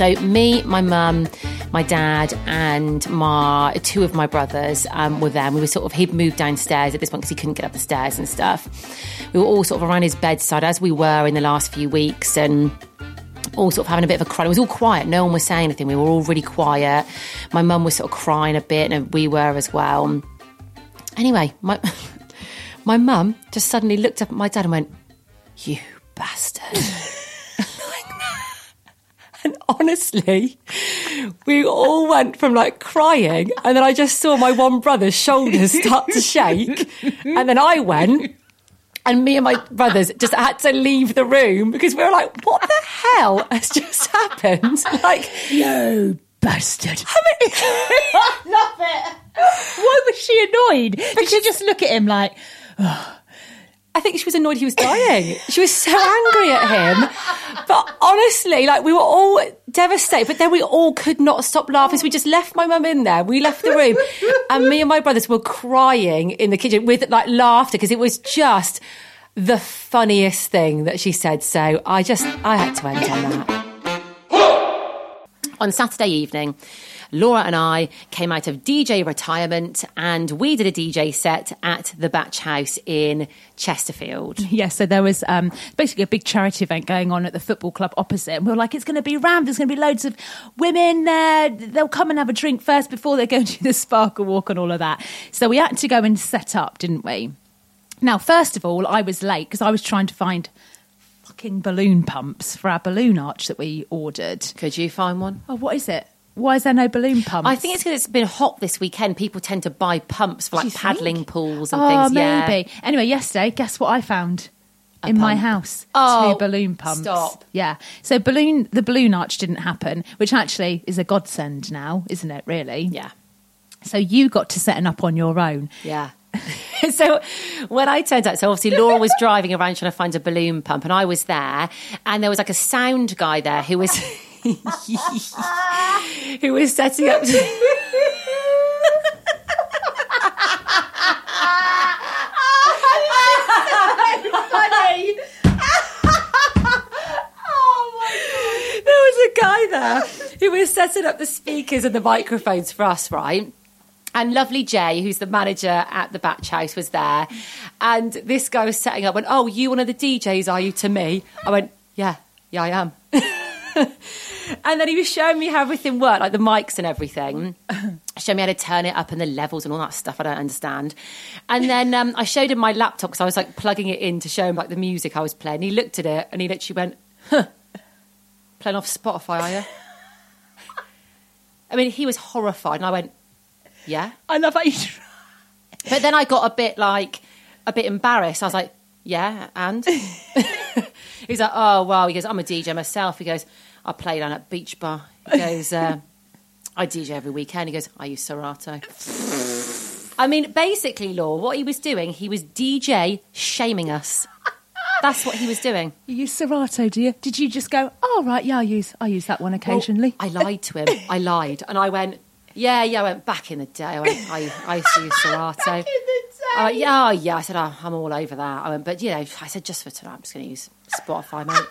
So me, my mum, my dad, and my two of my brothers um, were there. We were sort of he'd moved downstairs at this point because he couldn't get up the stairs and stuff. We were all sort of around his bedside as we were in the last few weeks and all sort of having a bit of a cry. It was all quiet. No one was saying anything. We were all really quiet. My mum was sort of crying a bit, and we were as well. Anyway, my my mum just suddenly looked up at my dad and went, "You bastard." And honestly, we all went from like crying, and then I just saw my one brother's shoulders start to shake. And then I went, and me and my brothers just had to leave the room because we were like, what the hell has just happened? Like, You bastard. I mean, I love it. Why was she annoyed? Did she just look at him like, I think she was annoyed he was dying. She was so angry at him. But honestly, like we were all devastated, but then we all could not stop laughing. So we just left my mum in there. We left the room and me and my brothers were crying in the kitchen with like laughter because it was just the funniest thing that she said. So I just, I had to end on that. On Saturday evening, Laura and I came out of DJ retirement and we did a DJ set at the Batch House in Chesterfield. Yeah, so there was um, basically a big charity event going on at the football club opposite. And we were like, it's going to be rammed. There's going to be loads of women there. They'll come and have a drink first before they go to do the sparkle walk and all of that. So we had to go and set up, didn't we? Now, first of all, I was late because I was trying to find fucking balloon pumps for our balloon arch that we ordered. Could you find one? Oh, what is it? Why is there no balloon pumps? I think it's because it's been hot this weekend. People tend to buy pumps for like you think? paddling pools and Oh, things. Yeah. maybe. Anyway, yesterday, guess what I found? in my pump. house, Oh, two balloon pumps. stop. Yeah. So balloon, the balloon arch didn't happen, which actually is a godsend now, isn't it? Really? Yeah. So you got to setting up on your own. Yeah. so when I turned up, so obviously Laura was driving around trying to find a balloon pump, and I was there, and there was like a sound guy there who was who was setting up. guy there who was setting up the speakers and the microphones for us, right? And lovely Jay, who's the manager at the Batch House, was there. And this guy was setting up, went, Oh, you one of the DJs, are you to me? I went, Yeah, yeah, I am. and then he was showing me how everything worked, like the mics and everything. showed me how to turn it up and the levels and all that stuff I don't understand. And then um, I showed him my laptop because I was like plugging it in to show him like the music I was playing. He looked at it and he literally went, Huh, playing off Spotify, are you? I mean, he was horrified, and I went, "Yeah." I love how you. But then I got a bit like a bit embarrassed. I was like, "Yeah," and he's like, "Oh well," he goes, "I'm a DJ myself." He goes, "I play down at Beach Bar." He goes, uh, I DJ every weekend. He goes, I use Serato. I mean, basically, Law, what he was doing, he was DJ shaming us. That's what he was doing. You use Serato, do you? Did you just go, oh, right, yeah, I use, I use that one occasionally? Well, I lied to him. I lied. And I went, yeah, yeah, I went back in the day. I went, I, I used to use Serato. Back in the day. I went, yeah, oh, yeah. I said, oh, I'm all over that. I went, but, you know, I said, just for tonight, I'm just going to use Spotify, mate.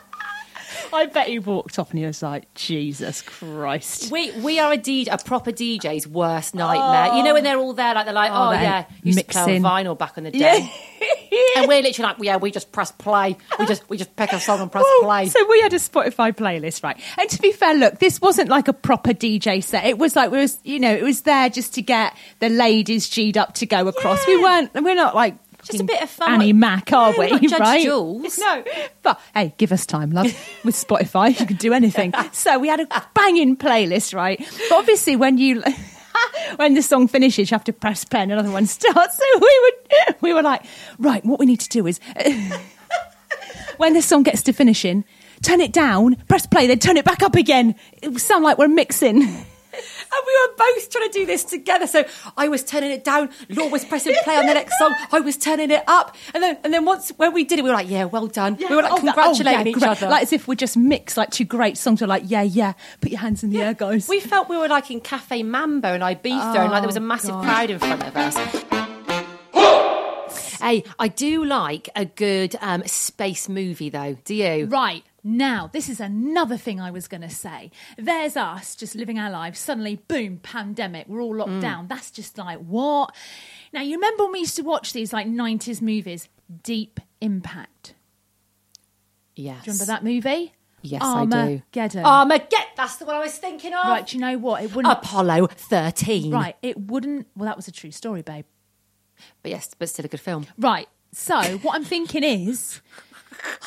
I bet he walked off and he was like, Jesus Christ. We we are a DJ, a proper DJ's worst nightmare. You know when they're all there, like they're like, Oh, oh, they're yeah, used to play vinyl back in the day, and we're literally like, yeah, we just press play. We just we just pick a song and press Well, play. So we had a Spotify playlist, right? And to be fair, look, this wasn't like a proper DJ set. It was like we was, you know, it was there just to get the ladies G'd up to go across. We weren't, we're not like Just a bit of fun. Annie Mac, are No, we? right? Jules. No, but hey, give us time, love. With Spotify, you can do anything. So we had a banging playlist, right? But obviously, when you when the song finishes, you have to press pen. Another one starts. So we would we were like, right, what we need to do is when the song gets to finishing, turn it down, press play, then turn it back up again. It would sound like we're mixing. And we were both trying to do this together. So I was turning it down. Law was pressing play on the next song. I was turning it up. And then, and then once when we did it, we were like, "Yeah, well done." We were like Oh, that- oh, congratulating yeah, each great. other. Like as if we just mixed like two great songs. We're like, yeah, yeah, put your hands in the air, guys. we felt we were like in Cafe Mambo in Ibiza, and like there was a massive God. crowd in front of us. Hey, I do like a good um, space movie, though. Do you? Right. Now, this is another thing I was going to say. There's us just living our lives. Suddenly, boom, pandemic. We're all Mm. locked down. That's just like, what? Now, you remember when we used to watch these like 90s movies? Deep Impact. Yes. Do you remember that movie? Yes, I do. Armageddon. Armageddon. That's the one I was thinking of. Right, do you know what? It wouldn't. Apollo 13. Right, it wouldn't. Well, that was a true story, babe. But yes, but still a good film. Right. So what I'm thinking is,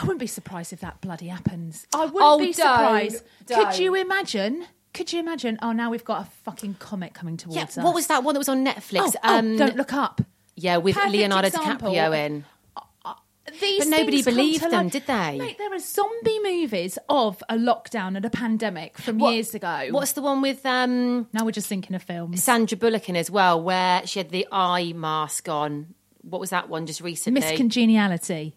I wouldn't be surprised if that bloody happens. I wouldn't Oh, be don't, surprised. Could don't. you imagine? Could you imagine? Oh, now we've got a fucking comet coming towards Yeah, us. what was that one that was on Netflix? Oh, oh, um, don't look up. Yeah, with Perfect Leonardo example. DiCaprio in. Uh, uh, these But nobody believed them, life. did they? Mate, there are zombie movies of a lockdown and a pandemic from What- years ago. What's the one with um, now we're just thinking of films. Sandra Bullock in as well, where she had the eye mask on? What was that one just recently? Miss Congeniality.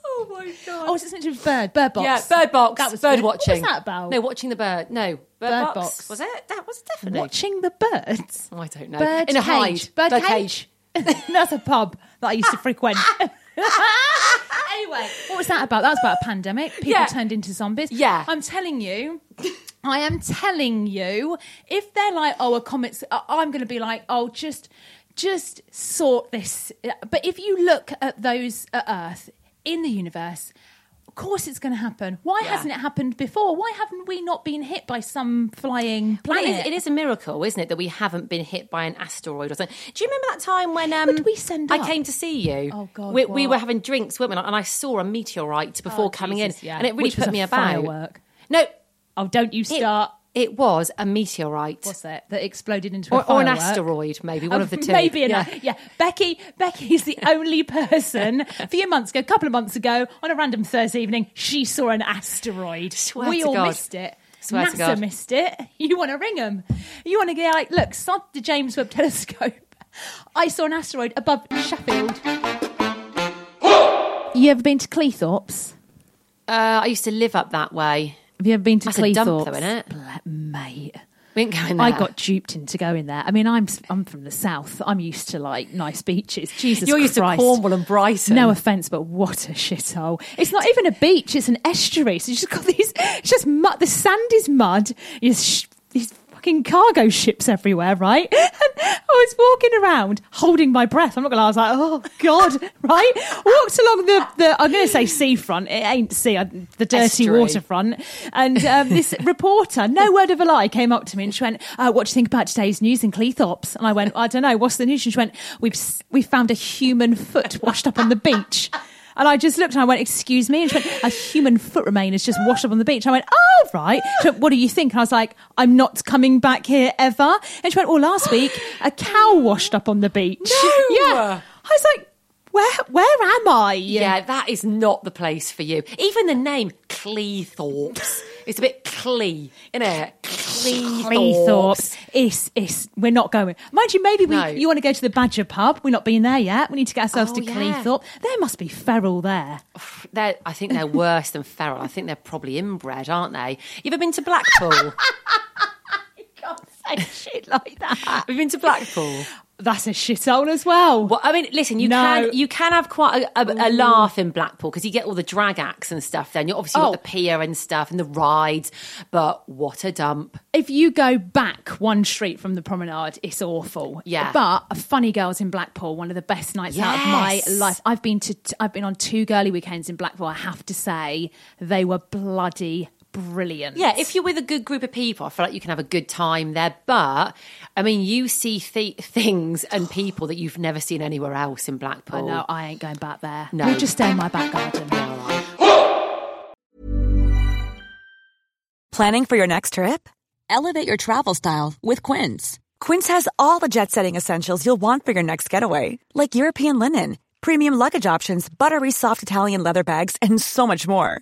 Oh my god! Oh, was it mentioned Bird? Bird Box. Yeah, bird box. That was bird good. watching. What was that about? No, watching the bird. No, bird, Bird box. box. Was it? That was definitely Watching the birds. Oh, I don't know. Bird in a cage. hide. Bird, cage. That's a pub that I used to frequent. anyway, what was that about? That was about a pandemic. People Yeah. turned into zombies. Yeah. I'm telling you. I am telling you, if they're like, oh, a comet's, I- uh, I'm going to be like, oh, just, just sort this. But if you look at those at Earth in the universe, of course it's going to happen. Why Yeah. hasn't it happened before? Why haven't we not been hit by some flying planet? is, it is a miracle, isn't it, that we haven't been hit by an asteroid or something? Do you remember that time when um, we send I up? came to see you? Oh, God, we, we were having drinks, weren't we? And I saw a meteorite before Oh, coming Jesus, in, yeah. and it really Which put me about. firework. No, Oh, don't you start. it was a meteorite. What's that? That exploded into a Or, or an asteroid, maybe one Oh, of the two. Maybe an, yeah. yeah. Becky. Becky is the only person. A few months ago, a couple of months ago, on a random Thursday evening, she saw an asteroid. Swear we to all God. missed it. Swear to NASA God. missed it. You want to ring them. You want to go like, look, sod the James Webb Telescope. I saw an asteroid above Sheffield. you ever been to Cleethorpes? Uh, I used to live up that way. Have you ever been to That's Cleethorpes? dump, though, innit? Bla- Mate. We there. I got duped into going there. I mean, I'm I'm from the south. I'm used to like nice beaches. Jesus You're used to Cornwall and Brighton. No offense, but what a shithole! It's not even a beach; it's an estuary. So you just got these. It's just mud. The sand is mud. There's sh- these fucking cargo ships everywhere, right? And I was walking around holding my breath. I'm not gonna. lie, I was like, oh god, right? Walked along the the. I'm gonna say seafront. It ain't sea. uh, The dirty Estuary. waterfront. And um, this reporter, no word of a lie, came up to me and she went, uh, "What do you think about today's news in Cleethorpes?" And I went, "I don't know. What's the news?" And she went, "We've we found a human foot washed up on the beach." And I just looked and I went, "Excuse me?" And she went, "A human foot remain has just washed up on the beach." I went, "Oh right." She went, "What do you think?" And I was like, "I'm not coming back here ever." And she went, "Well, last week a cow washed up on the beach." No! Yeah. I was like, "Where where am I?" Yeah, that is not the place for you. Even the name Cleethorpes. It's a bit Clee, isn't it? Cleethorpes. It's, it's, we're not going. Mind you, maybe we, No. you want to go to the Badger pub. We're not been there yet. We need to get ourselves Oh, to yeah. There must be feral there. They're, I think they're worse than feral. I think they're probably inbred, aren't they? You ever been to Blackpool? You can't say shit like that. We've been to Blackpool? That's a shithole as well. Well, I mean, listen, you No. can you can have quite a, a, a laugh in Blackpool because you get all the drag acts and stuff. Then you obviously Oh. got the pier and stuff and the rides, but what a dump! If you go back one street from the promenade, it's awful. Yeah. But funny girls in Blackpool, one of the best nights out of my life. I've been to I've been on two girly weekends in Blackpool. I have to say they were bloody brilliant. Yeah, if you're with a good group of people, I feel like you can have a good time there. But I mean, you see th- things and people that you've never seen anywhere else in I Blackpool. know I ain't going back there. No. We'll just stay in my back garden. Planning for your next trip? Elevate your travel style with Quince. Quince has all the jet setting essentials you'll want for your next getaway, like European linen, premium luggage options, buttery soft Italian leather bags, and so much more.